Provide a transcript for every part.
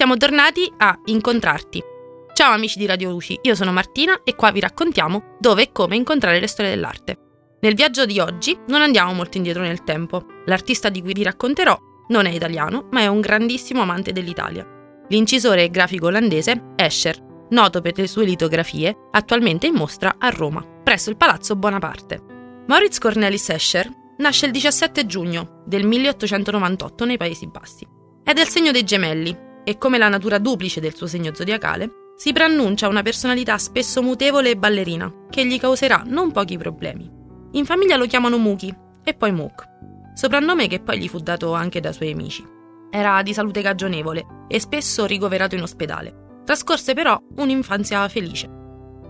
siamo tornati a incontrarti. Ciao amici di Radio Luci, io sono Martina e qua vi raccontiamo dove e come incontrare le storie dell'arte. Nel viaggio di oggi non andiamo molto indietro nel tempo. L'artista di cui vi racconterò non è italiano, ma è un grandissimo amante dell'Italia. L'incisore e grafico olandese Escher, noto per le sue litografie, attualmente in mostra a Roma, presso il Palazzo Bonaparte. Moritz Cornelis Escher nasce il 17 giugno del 1898 nei Paesi Bassi. È del segno dei gemelli e, come la natura duplice del suo segno zodiacale, si preannuncia una personalità spesso mutevole e ballerina, che gli causerà non pochi problemi. In famiglia lo chiamano Muki e poi Mook, soprannome che poi gli fu dato anche dai suoi amici. Era di salute cagionevole e spesso ricoverato in ospedale. Trascorse però un'infanzia felice.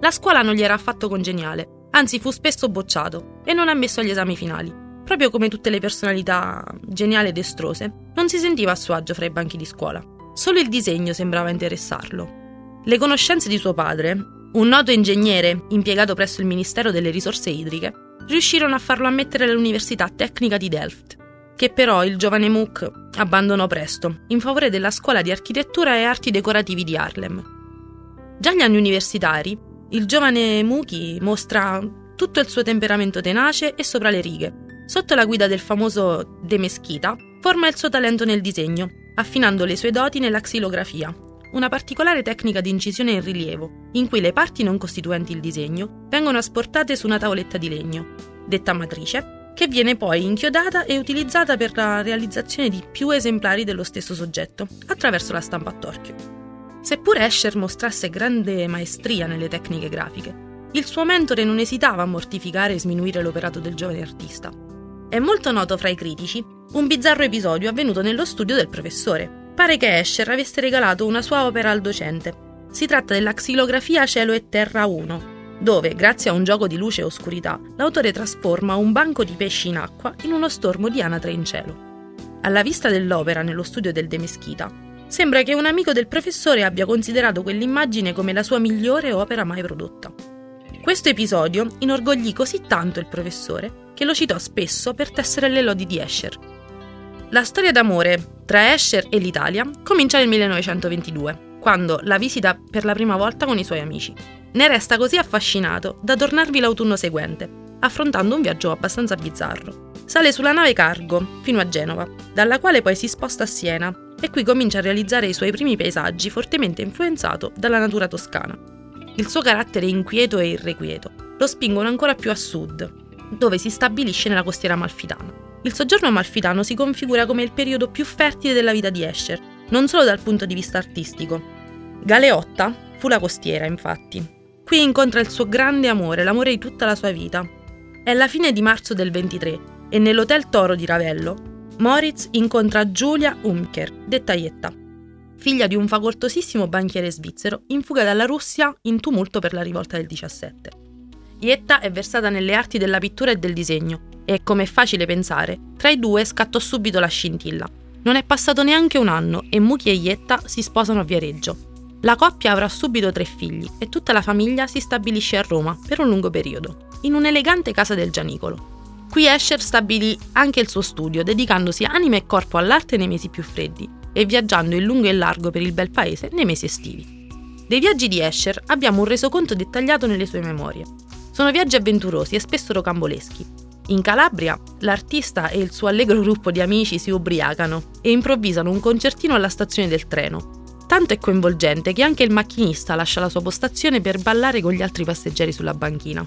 La scuola non gli era affatto congeniale, anzi fu spesso bocciato e non ammesso agli esami finali. Proprio come tutte le personalità geniali ed estrose, non si sentiva a suo agio fra i banchi di scuola. Solo il disegno sembrava interessarlo. Le conoscenze di suo padre, un noto ingegnere impiegato presso il Ministero delle Risorse Idriche, riuscirono a farlo ammettere all'Università Tecnica di Delft, che però il giovane Mook abbandonò presto, in favore della Scuola di Architettura e Arti Decorativi di Harlem. Già agli anni universitari, il giovane Muki mostra tutto il suo temperamento tenace e sopra le righe. Sotto la guida del famoso De Meschita, forma il suo talento nel disegno, affinando le sue doti nella xilografia, una particolare tecnica di incisione in rilievo, in cui le parti non costituenti il disegno vengono asportate su una tavoletta di legno, detta matrice, che viene poi inchiodata e utilizzata per la realizzazione di più esemplari dello stesso soggetto, attraverso la stampa a torchio. Seppure Escher mostrasse grande maestria nelle tecniche grafiche, il suo mentore non esitava a mortificare e sminuire l'operato del giovane artista. È molto noto fra i critici un bizzarro episodio avvenuto nello studio del professore, pare che Escher avesse regalato una sua opera al docente. Si tratta della xilografia Cielo e Terra 1, dove, grazie a un gioco di luce e oscurità, l'autore trasforma un banco di pesci in acqua in uno stormo di anatre in cielo. Alla vista dell'opera nello studio del De Meschita, sembra che un amico del professore abbia considerato quell'immagine come la sua migliore opera mai prodotta. Questo episodio inorgoglì così tanto il professore che lo citò spesso per tessere le lodi di Escher. La storia d'amore tra Escher e l'Italia comincia nel 1922, quando la visita per la prima volta con i suoi amici. Ne resta così affascinato da tornarvi l'autunno seguente, affrontando un viaggio abbastanza bizzarro. Sale sulla nave Cargo fino a Genova, dalla quale poi si sposta a Siena e qui comincia a realizzare i suoi primi paesaggi fortemente influenzato dalla natura toscana. Il suo carattere inquieto e irrequieto lo spingono ancora più a sud, dove si stabilisce nella costiera malfitana. Il soggiorno amalfitano si configura come il periodo più fertile della vita di Escher, non solo dal punto di vista artistico. Galeotta fu la costiera, infatti. Qui incontra il suo grande amore, l'amore di tutta la sua vita. È la fine di marzo del 23 e nell'Hotel Toro di Ravello, Moritz incontra Giulia Umker, detta Ietta, figlia di un facoltosissimo banchiere svizzero in fuga dalla Russia in tumulto per la rivolta del 17. Ietta è versata nelle arti della pittura e del disegno e, come è facile pensare, tra i due scattò subito la scintilla. Non è passato neanche un anno e Muki e Ietta si sposano a Viareggio. La coppia avrà subito tre figli e tutta la famiglia si stabilisce a Roma per un lungo periodo, in un'elegante casa del Gianicolo. Qui Escher stabilì anche il suo studio, dedicandosi anima e corpo all'arte nei mesi più freddi e viaggiando in lungo e largo per il bel paese nei mesi estivi. Dei viaggi di Escher abbiamo un resoconto dettagliato nelle sue memorie. Sono viaggi avventurosi e spesso rocamboleschi, in Calabria, l'artista e il suo allegro gruppo di amici si ubriacano e improvvisano un concertino alla stazione del treno. Tanto è coinvolgente che anche il macchinista lascia la sua postazione per ballare con gli altri passeggeri sulla banchina.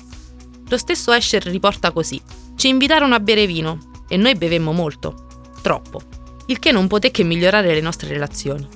Lo stesso Escher riporta così: Ci invitarono a bere vino e noi bevemmo molto, troppo, il che non poté che migliorare le nostre relazioni.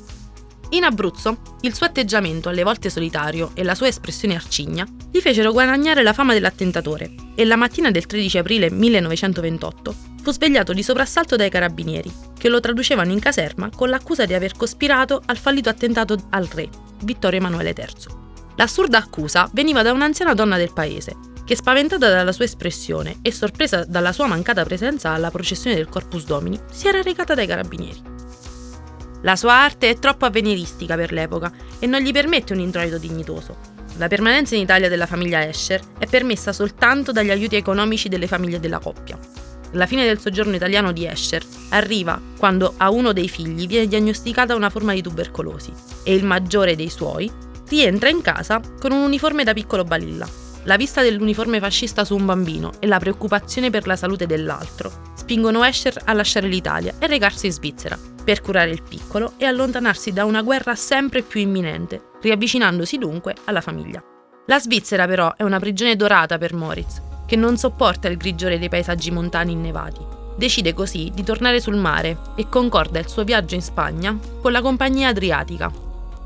In Abruzzo, il suo atteggiamento, alle volte solitario, e la sua espressione arcigna gli fecero guadagnare la fama dell'attentatore e la mattina del 13 aprile 1928 fu svegliato di soprassalto dai carabinieri, che lo traducevano in caserma con l'accusa di aver cospirato al fallito attentato al re, Vittorio Emanuele III. L'assurda accusa veniva da un'anziana donna del paese, che spaventata dalla sua espressione e sorpresa dalla sua mancata presenza alla processione del Corpus Domini, si era recata dai carabinieri. La sua arte è troppo avveniristica per l'epoca e non gli permette un introito dignitoso. La permanenza in Italia della famiglia Escher è permessa soltanto dagli aiuti economici delle famiglie della coppia. La fine del soggiorno italiano di Escher arriva quando a uno dei figli viene diagnosticata una forma di tubercolosi e il maggiore dei suoi rientra in casa con un uniforme da piccolo balilla. La vista dell'uniforme fascista su un bambino e la preoccupazione per la salute dell'altro spingono Escher a lasciare l'Italia e recarsi in Svizzera per curare il piccolo e allontanarsi da una guerra sempre più imminente, riavvicinandosi dunque alla famiglia. La Svizzera però è una prigione dorata per Moritz, che non sopporta il grigiore dei paesaggi montani innevati. Decide così di tornare sul mare e concorda il suo viaggio in Spagna con la compagnia adriatica.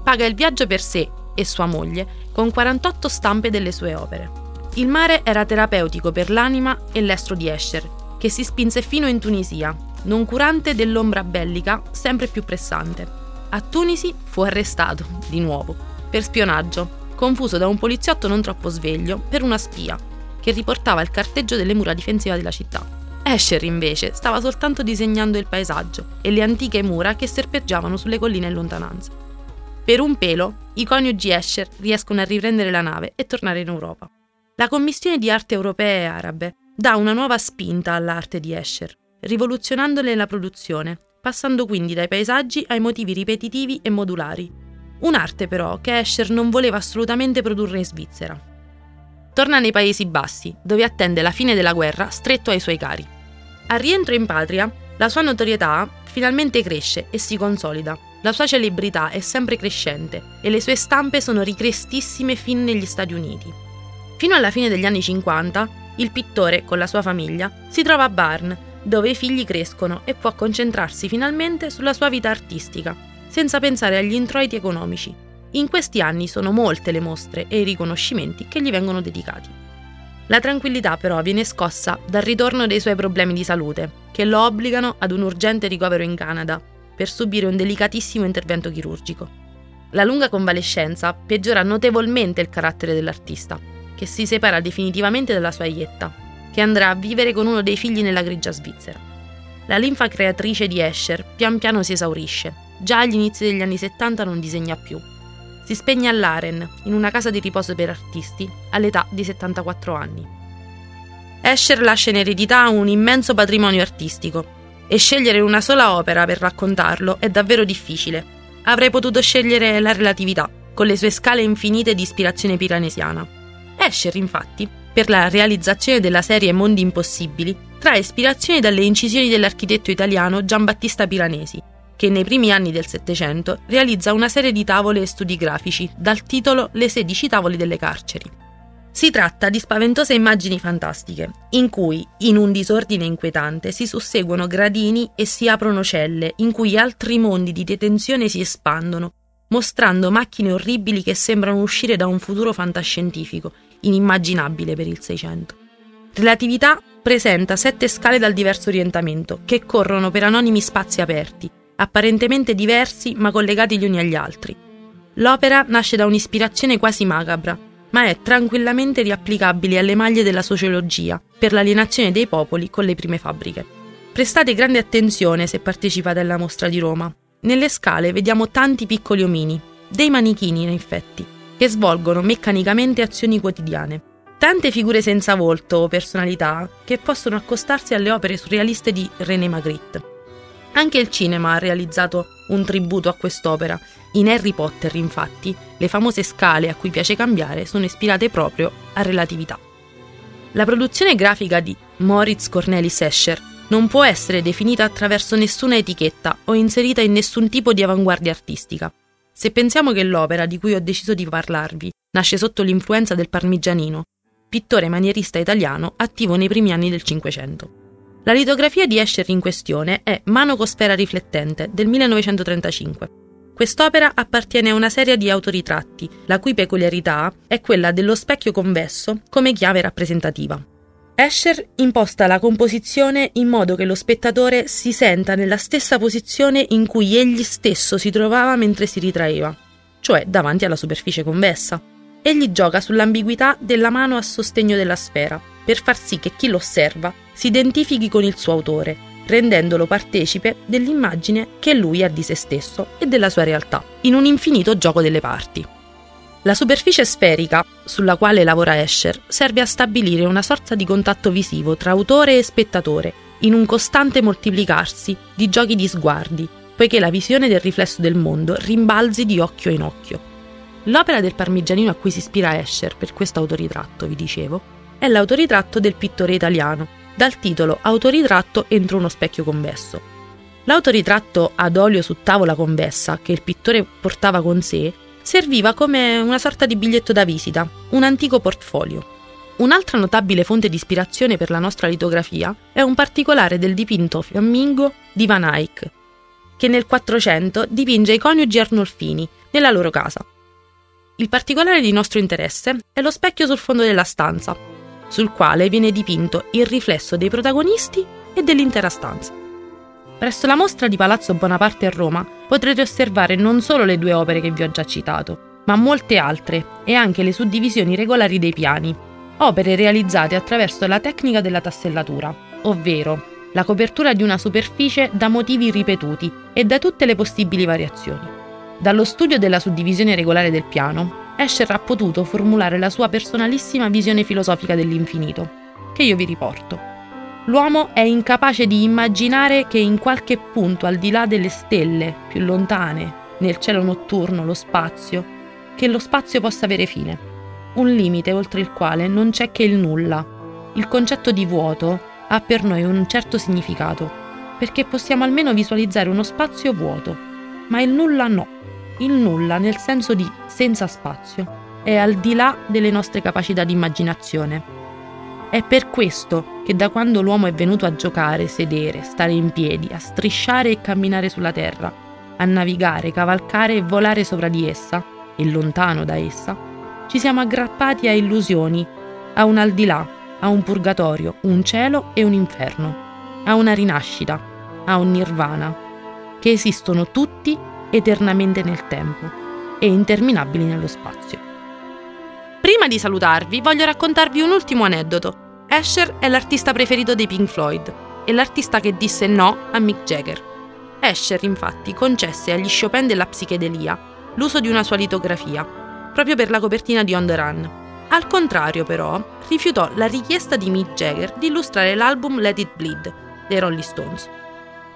Paga il viaggio per sé e sua moglie con 48 stampe delle sue opere. Il mare era terapeutico per l'anima e l'estro di Escher, che si spinse fino in Tunisia, noncurante dell'ombra bellica sempre più pressante. A Tunisi fu arrestato, di nuovo, per spionaggio, confuso da un poliziotto non troppo sveglio per una spia che riportava il carteggio delle mura difensive della città. Escher invece stava soltanto disegnando il paesaggio e le antiche mura che serpeggiavano sulle colline in lontananza. Per un pelo, i coniugi Escher riescono a riprendere la nave e tornare in Europa. La commissione di arte europee e arabe dà una nuova spinta all'arte di Escher, rivoluzionandone la produzione, passando quindi dai paesaggi ai motivi ripetitivi e modulari. Un'arte però che Escher non voleva assolutamente produrre in Svizzera, Torna nei Paesi Bassi, dove attende la fine della guerra stretto ai suoi cari. Al rientro in patria, la sua notorietà finalmente cresce e si consolida. La sua celebrità è sempre crescente e le sue stampe sono ricrestissime fin negli Stati Uniti. Fino alla fine degli anni 50, il pittore, con la sua famiglia, si trova a Barn, dove i figli crescono e può concentrarsi finalmente sulla sua vita artistica, senza pensare agli introiti economici, in questi anni sono molte le mostre e i riconoscimenti che gli vengono dedicati. La tranquillità però viene scossa dal ritorno dei suoi problemi di salute, che lo obbligano ad un urgente ricovero in Canada per subire un delicatissimo intervento chirurgico. La lunga convalescenza peggiora notevolmente il carattere dell'artista, che si separa definitivamente dalla sua ietta, che andrà a vivere con uno dei figli nella grigia Svizzera. La linfa creatrice di Escher pian piano si esaurisce, già agli inizi degli anni 70 non disegna più si spegne all'Aren, in una casa di riposo per artisti, all'età di 74 anni. Escher lascia in eredità un immenso patrimonio artistico e scegliere una sola opera per raccontarlo è davvero difficile. Avrei potuto scegliere la relatività, con le sue scale infinite di ispirazione piranesiana. Escher, infatti, per la realizzazione della serie Mondi Impossibili, trae ispirazione dalle incisioni dell'architetto italiano Giambattista Piranesi, che nei primi anni del Settecento realizza una serie di tavole e studi grafici dal titolo Le 16 tavoli delle carceri. Si tratta di spaventose immagini fantastiche, in cui, in un disordine inquietante, si susseguono gradini e si aprono celle, in cui altri mondi di detenzione si espandono, mostrando macchine orribili che sembrano uscire da un futuro fantascientifico, inimmaginabile per il Seicento. Relatività presenta sette scale dal diverso orientamento, che corrono per anonimi spazi aperti, apparentemente diversi ma collegati gli uni agli altri. L'opera nasce da un'ispirazione quasi macabra, ma è tranquillamente riapplicabile alle maglie della sociologia per l'alienazione dei popoli con le prime fabbriche. Prestate grande attenzione se partecipate alla mostra di Roma. Nelle scale vediamo tanti piccoli omini, dei manichini in effetti, che svolgono meccanicamente azioni quotidiane. Tante figure senza volto o personalità che possono accostarsi alle opere surrealiste di René Magritte. Anche il cinema ha realizzato un tributo a quest'opera. In Harry Potter, infatti, le famose scale a cui piace cambiare sono ispirate proprio a relatività. La produzione grafica di Moritz Cornelis Escher non può essere definita attraverso nessuna etichetta o inserita in nessun tipo di avanguardia artistica. Se pensiamo che l'opera di cui ho deciso di parlarvi nasce sotto l'influenza del Parmigianino, pittore manierista italiano attivo nei primi anni del Cinquecento. La litografia di Escher in questione è Mano con sfera riflettente del 1935. Quest'opera appartiene a una serie di autoritratti, la cui peculiarità è quella dello specchio convesso come chiave rappresentativa. Escher imposta la composizione in modo che lo spettatore si senta nella stessa posizione in cui egli stesso si trovava mentre si ritraeva, cioè davanti alla superficie convessa. Egli gioca sull'ambiguità della mano a sostegno della sfera, per far sì che chi lo osserva si identifichi con il suo autore, rendendolo partecipe dell'immagine che lui ha di se stesso e della sua realtà, in un infinito gioco delle parti. La superficie sferica sulla quale lavora Escher serve a stabilire una sorta di contatto visivo tra autore e spettatore, in un costante moltiplicarsi di giochi di sguardi, poiché la visione del riflesso del mondo rimbalzi di occhio in occhio. L'opera del parmigianino a cui si ispira Escher per questo autoritratto, vi dicevo, è l'autoritratto del pittore italiano, dal titolo Autoritratto entro uno specchio convesso. L'autoritratto ad olio su tavola convessa che il pittore portava con sé serviva come una sorta di biglietto da visita, un antico portfolio. Un'altra notabile fonte di ispirazione per la nostra litografia è un particolare del dipinto fiammingo di Van Eyck, che nel 400 dipinge i coniugi Arnolfini nella loro casa. Il particolare di nostro interesse è lo specchio sul fondo della stanza, sul quale viene dipinto il riflesso dei protagonisti e dell'intera stanza. Presso la mostra di Palazzo Bonaparte a Roma potrete osservare non solo le due opere che vi ho già citato, ma molte altre e anche le suddivisioni regolari dei piani, opere realizzate attraverso la tecnica della tassellatura, ovvero la copertura di una superficie da motivi ripetuti e da tutte le possibili variazioni. Dallo studio della suddivisione regolare del piano, Escher ha potuto formulare la sua personalissima visione filosofica dell'infinito, che io vi riporto. L'uomo è incapace di immaginare che in qualche punto al di là delle stelle più lontane, nel cielo notturno, lo spazio, che lo spazio possa avere fine un limite oltre il quale non c'è che il nulla. Il concetto di vuoto ha per noi un certo significato, perché possiamo almeno visualizzare uno spazio vuoto, ma il nulla no. Il nulla nel senso di senza spazio è al di là delle nostre capacità di immaginazione. È per questo che da quando l'uomo è venuto a giocare, sedere, stare in piedi, a strisciare e camminare sulla terra, a navigare, cavalcare e volare sopra di essa, e lontano da essa, ci siamo aggrappati a illusioni, a un al di là, a un purgatorio, un cielo e un inferno, a una rinascita, a un nirvana, che esistono tutti eternamente nel tempo e interminabili nello spazio. Prima di salutarvi voglio raccontarvi un ultimo aneddoto. Asher è l'artista preferito dei Pink Floyd e l'artista che disse no a Mick Jagger. Asher infatti concesse agli Chopin della psichedelia l'uso di una sua litografia proprio per la copertina di On the Run. Al contrario, però, rifiutò la richiesta di Mick Jagger di illustrare l'album Let It Bleed dei Rolling Stones.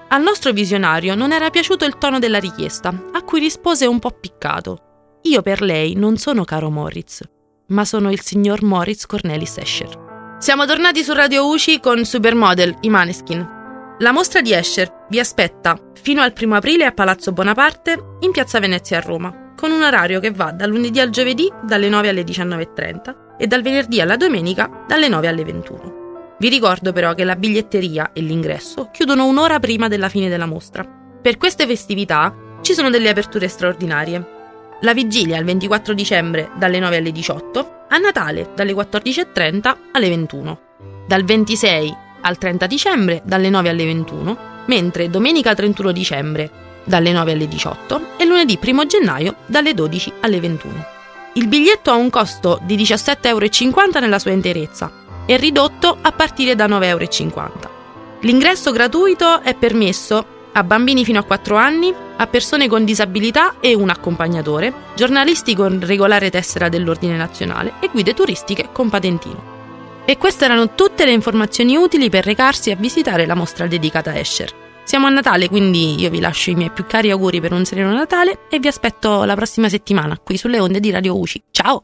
Al nostro visionario non era piaciuto il tono della richiesta, a cui rispose un po' piccato. Io per lei non sono caro Moritz, ma sono il signor Moritz Cornelis Escher. Siamo tornati su Radio UCI con Supermodel, i Maneskin. La mostra di Escher vi aspetta fino al 1 aprile a Palazzo Bonaparte in Piazza Venezia a Roma con un orario che va dal lunedì al giovedì dalle 9 alle 19.30 e dal venerdì alla domenica dalle 9 alle 21. Vi ricordo però che la biglietteria e l'ingresso chiudono un'ora prima della fine della mostra. Per queste festività ci sono delle aperture straordinarie. La vigilia il 24 dicembre dalle 9 alle 18, a Natale dalle 14.30 alle 21, dal 26 al 30 dicembre dalle 9 alle 21, mentre domenica 31 dicembre dalle 9 alle 18 e lunedì 1 gennaio dalle 12 alle 21. Il biglietto ha un costo di 17,50 euro nella sua interezza e ridotto a partire da 9,50 euro. L'ingresso gratuito è permesso a bambini fino a 4 anni, a persone con disabilità e un accompagnatore, giornalisti con regolare tessera dell'ordine nazionale e guide turistiche con patentino. E queste erano tutte le informazioni utili per recarsi a visitare la mostra dedicata a Escher. Siamo a Natale, quindi io vi lascio i miei più cari auguri per un sereno Natale e vi aspetto la prossima settimana qui sulle onde di Radio UCI. Ciao!